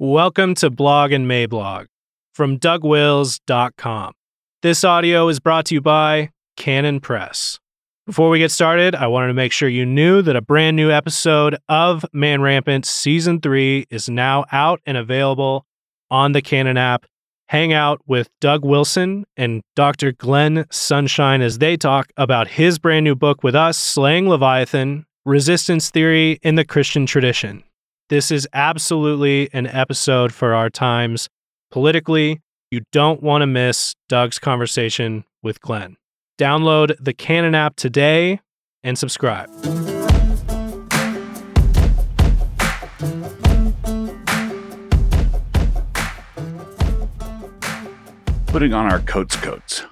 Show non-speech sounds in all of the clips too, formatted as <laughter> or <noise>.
Welcome to Blog and Mablog from DougWils.com. This audio is brought to you by Canon Press. Before we get started, I wanted to make sure you knew that a brand new episode of Man Rampant Season 3 is now out and available on the Canon app. Hang out with Doug Wilson and Dr. Glenn Sunshine as they talk about his brand new book with us, Slaying Leviathan Resistance Theory in the Christian Tradition. This is absolutely an episode for our times. Politically, you don't want to miss Doug's conversation with Glenn. Download the Canon app today and subscribe. Putting on our coats coats.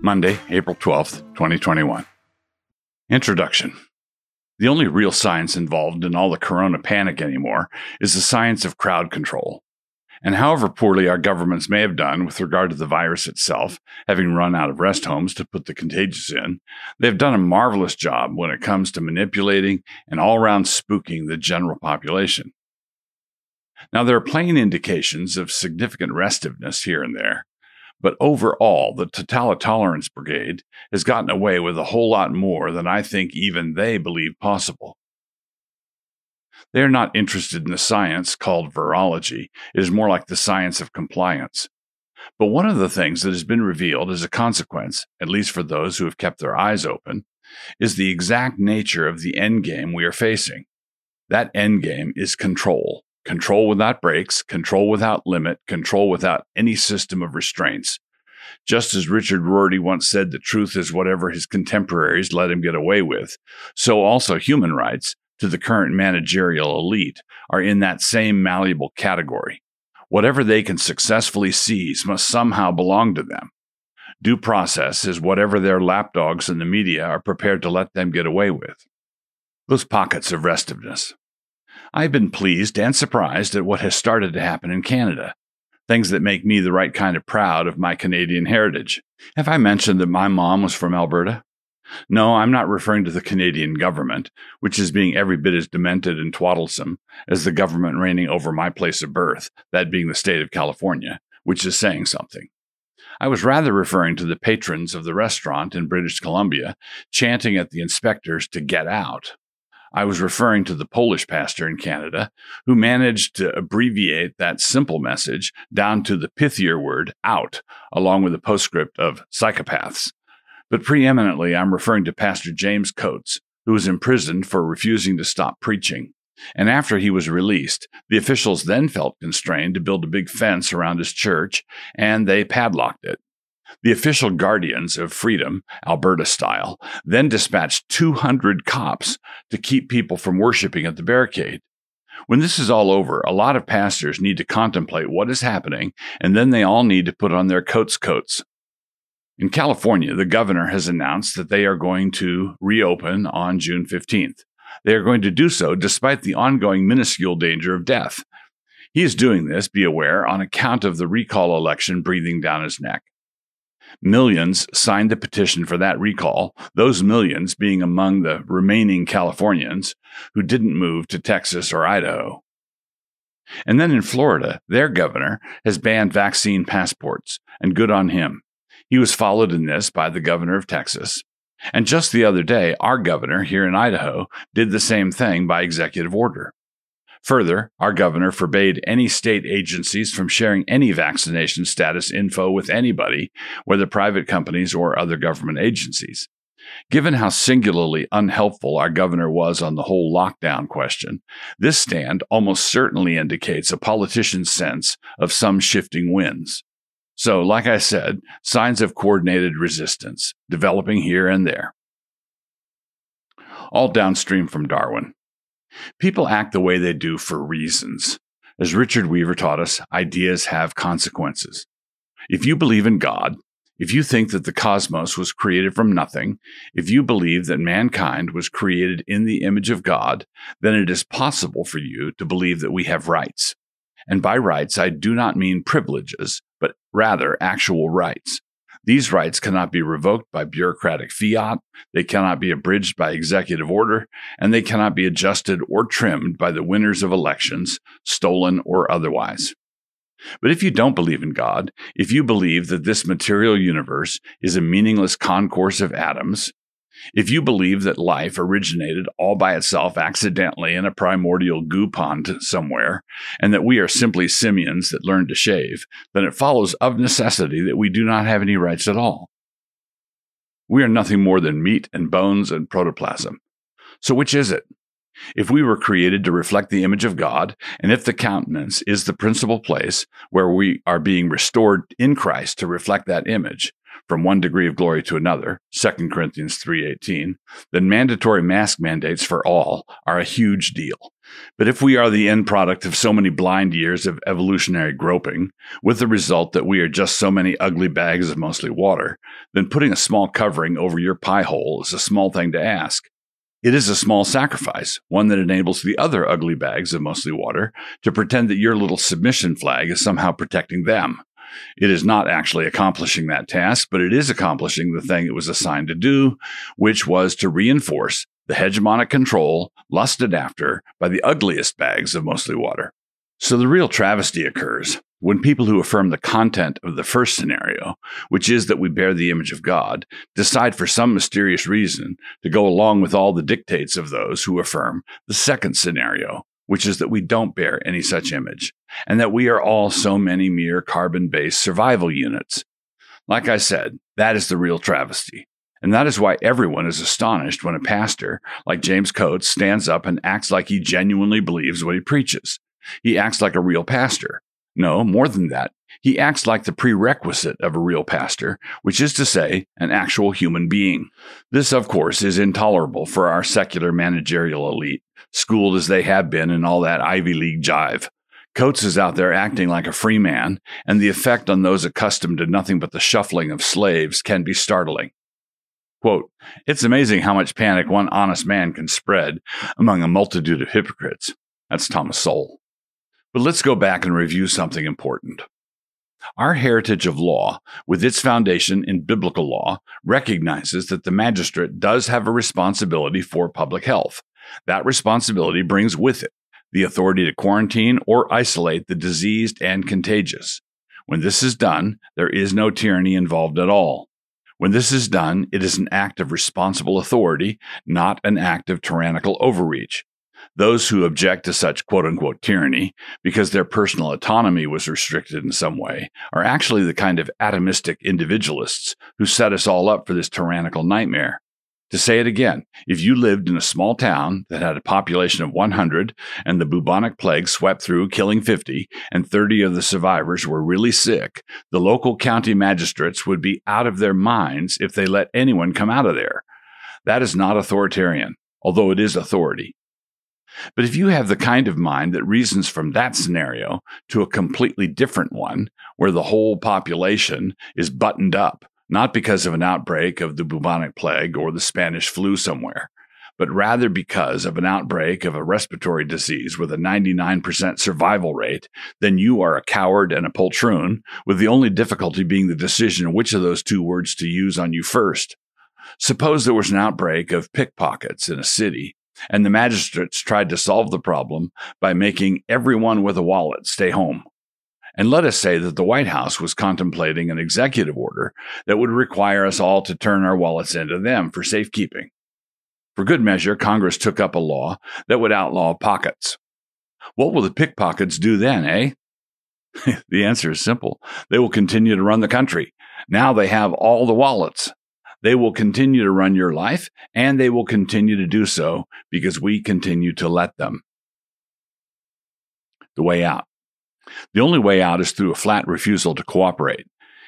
Monday, April 12th, 2021. Introduction. The only real science involved in all the corona panic anymore is the science of crowd control. And however poorly our governments may have done with regard to the virus itself, having run out of rest homes to put the contagious in, they've done a marvelous job when it comes to manipulating and all around spooking the general population. Now, there are plain indications of significant restiveness here and there, but overall, the Totalitolerance Brigade has gotten away with a whole lot more than I think even they believe possible. They are not interested in the science called virology. It is more like the science of compliance. But one of the things that has been revealed as a consequence, at least for those who have kept their eyes open, is the exact nature of the endgame we are facing. That endgame is control control without brakes, control without limit, control without any system of restraints. Just as Richard Rorty once said, the truth is whatever his contemporaries let him get away with, so also human rights to the current managerial elite are in that same malleable category. Whatever they can successfully seize must somehow belong to them. Due process is whatever their lapdogs in the media are prepared to let them get away with. Those pockets of restiveness, I've been pleased and surprised at what has started to happen in Canada. Things that make me the right kind of proud of my Canadian heritage. Have I mentioned that my mom was from Alberta? No, I'm not referring to the Canadian government, which is being every bit as demented and twaddlesome as the government reigning over my place of birth, that being the state of California, which is saying something. I was rather referring to the patrons of the restaurant in British Columbia chanting at the inspectors to get out. I was referring to the Polish pastor in Canada who managed to abbreviate that simple message down to the pithier word out, along with a postscript of psychopaths. But preeminently, I'm referring to Pastor James Coates, who was imprisoned for refusing to stop preaching. And after he was released, the officials then felt constrained to build a big fence around his church, and they padlocked it. The official guardians of freedom, Alberta style, then dispatched 200 cops to keep people from worshiping at the barricade. When this is all over, a lot of pastors need to contemplate what is happening, and then they all need to put on their coats coats. In California, the governor has announced that they are going to reopen on June 15th. They are going to do so despite the ongoing minuscule danger of death. He is doing this, be aware, on account of the recall election breathing down his neck. Millions signed the petition for that recall, those millions being among the remaining Californians who didn't move to Texas or Idaho. And then in Florida, their governor has banned vaccine passports, and good on him. He was followed in this by the governor of Texas. And just the other day, our governor here in Idaho did the same thing by executive order. Further, our governor forbade any state agencies from sharing any vaccination status info with anybody, whether private companies or other government agencies. Given how singularly unhelpful our governor was on the whole lockdown question, this stand almost certainly indicates a politician's sense of some shifting winds. So, like I said, signs of coordinated resistance developing here and there. All downstream from Darwin. People act the way they do for reasons. As Richard Weaver taught us, ideas have consequences. If you believe in God, if you think that the cosmos was created from nothing, if you believe that mankind was created in the image of God, then it is possible for you to believe that we have rights. And by rights, I do not mean privileges, but rather actual rights. These rights cannot be revoked by bureaucratic fiat, they cannot be abridged by executive order, and they cannot be adjusted or trimmed by the winners of elections, stolen or otherwise. But if you don't believe in God, if you believe that this material universe is a meaningless concourse of atoms, if you believe that life originated all by itself accidentally in a primordial goo pond somewhere, and that we are simply simians that learned to shave, then it follows of necessity that we do not have any rights at all. We are nothing more than meat and bones and protoplasm. So which is it? If we were created to reflect the image of God, and if the countenance is the principal place where we are being restored in Christ to reflect that image, from one degree of glory to another, 2 Corinthians 3:18, then mandatory mask mandates for all are a huge deal. But if we are the end product of so many blind years of evolutionary groping, with the result that we are just so many ugly bags of mostly water, then putting a small covering over your pie hole is a small thing to ask. It is a small sacrifice, one that enables the other ugly bags of mostly water to pretend that your little submission flag is somehow protecting them. It is not actually accomplishing that task, but it is accomplishing the thing it was assigned to do, which was to reinforce the hegemonic control lusted after by the ugliest bags of mostly water. So the real travesty occurs when people who affirm the content of the first scenario, which is that we bear the image of God, decide for some mysterious reason to go along with all the dictates of those who affirm the second scenario, which is that we don't bear any such image, and that we are all so many mere carbon based survival units. Like I said, that is the real travesty. And that is why everyone is astonished when a pastor like James Coates stands up and acts like he genuinely believes what he preaches. He acts like a real pastor. No, more than that. He acts like the prerequisite of a real pastor, which is to say, an actual human being. This, of course, is intolerable for our secular managerial elite, schooled as they have been in all that Ivy League jive. Coates is out there acting like a free man, and the effect on those accustomed to nothing but the shuffling of slaves can be startling. Quote, It's amazing how much panic one honest man can spread among a multitude of hypocrites. That's Thomas Sowell. But let's go back and review something important. Our heritage of law, with its foundation in biblical law, recognizes that the magistrate does have a responsibility for public health. That responsibility brings with it the authority to quarantine or isolate the diseased and contagious. When this is done, there is no tyranny involved at all. When this is done, it is an act of responsible authority, not an act of tyrannical overreach. Those who object to such quote unquote tyranny because their personal autonomy was restricted in some way are actually the kind of atomistic individualists who set us all up for this tyrannical nightmare. To say it again, if you lived in a small town that had a population of 100 and the bubonic plague swept through, killing 50, and 30 of the survivors were really sick, the local county magistrates would be out of their minds if they let anyone come out of there. That is not authoritarian, although it is authority. But if you have the kind of mind that reasons from that scenario to a completely different one, where the whole population is buttoned up, not because of an outbreak of the bubonic plague or the Spanish flu somewhere, but rather because of an outbreak of a respiratory disease with a 99% survival rate, then you are a coward and a poltroon, with the only difficulty being the decision which of those two words to use on you first. Suppose there was an outbreak of pickpockets in a city and the magistrates tried to solve the problem by making everyone with a wallet stay home. And let us say that the White House was contemplating an executive order that would require us all to turn our wallets into them for safekeeping. For good measure, Congress took up a law that would outlaw pockets. What will the pickpockets do then, eh? <laughs> the answer is simple. They will continue to run the country. Now they have all the wallets. They will continue to run your life and they will continue to do so because we continue to let them. The way out. The only way out is through a flat refusal to cooperate.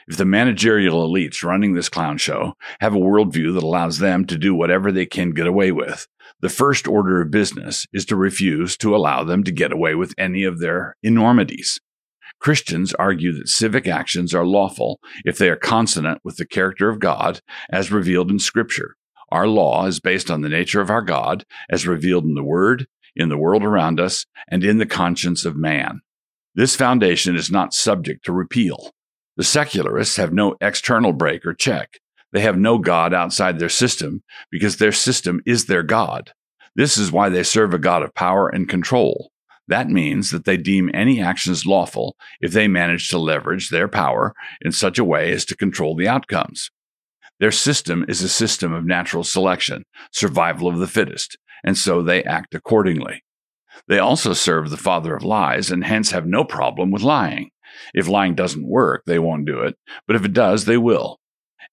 If the managerial elites running this clown show have a worldview that allows them to do whatever they can get away with, the first order of business is to refuse to allow them to get away with any of their enormities. Christians argue that civic actions are lawful if they are consonant with the character of God as revealed in Scripture. Our law is based on the nature of our God as revealed in the Word, in the world around us, and in the conscience of man. This foundation is not subject to repeal. The secularists have no external brake or check. They have no God outside their system because their system is their God. This is why they serve a God of power and control. That means that they deem any actions lawful if they manage to leverage their power in such a way as to control the outcomes. Their system is a system of natural selection, survival of the fittest, and so they act accordingly. They also serve the father of lies and hence have no problem with lying. If lying doesn't work, they won't do it, but if it does, they will.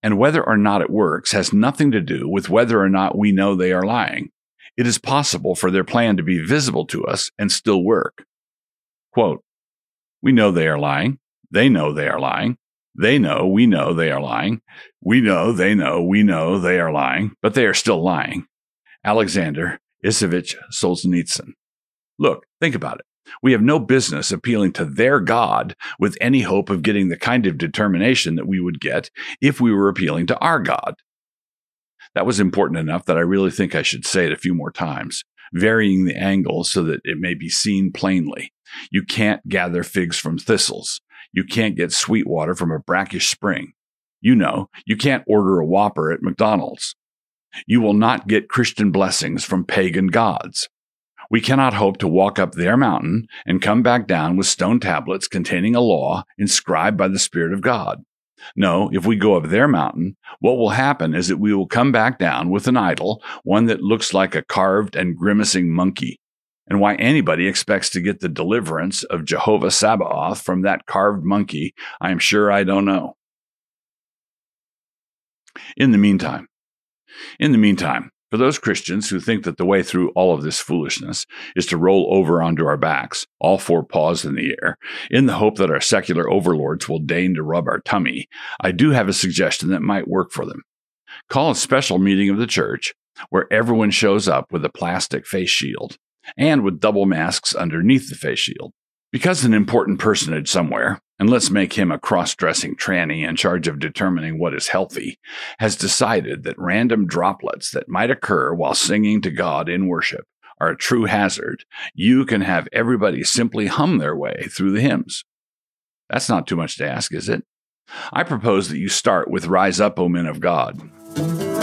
And whether or not it works has nothing to do with whether or not we know they are lying. It is possible for their plan to be visible to us and still work. Quote, we know they are lying. They know they are lying. They know we know they are lying. We know they know we know they are lying, but they are still lying. Alexander Isayevich Solzhenitsyn. Look, think about it. We have no business appealing to their God with any hope of getting the kind of determination that we would get if we were appealing to our God. That was important enough that I really think I should say it a few more times, varying the angle so that it may be seen plainly. You can't gather figs from thistles. You can't get sweet water from a brackish spring. You know, you can't order a Whopper at McDonald's. You will not get Christian blessings from pagan gods. We cannot hope to walk up their mountain and come back down with stone tablets containing a law inscribed by the Spirit of God. No, if we go up their mountain, what will happen is that we will come back down with an idol, one that looks like a carved and grimacing monkey. And why anybody expects to get the deliverance of Jehovah Sabaoth from that carved monkey, I am sure I don't know. In the meantime, in the meantime, for those Christians who think that the way through all of this foolishness is to roll over onto our backs, all four paws in the air, in the hope that our secular overlords will deign to rub our tummy, I do have a suggestion that might work for them. Call a special meeting of the church where everyone shows up with a plastic face shield and with double masks underneath the face shield. Because an important personage somewhere, and let's make him a cross dressing tranny in charge of determining what is healthy, has decided that random droplets that might occur while singing to God in worship are a true hazard, you can have everybody simply hum their way through the hymns. That's not too much to ask, is it? I propose that you start with Rise Up, O Men of God.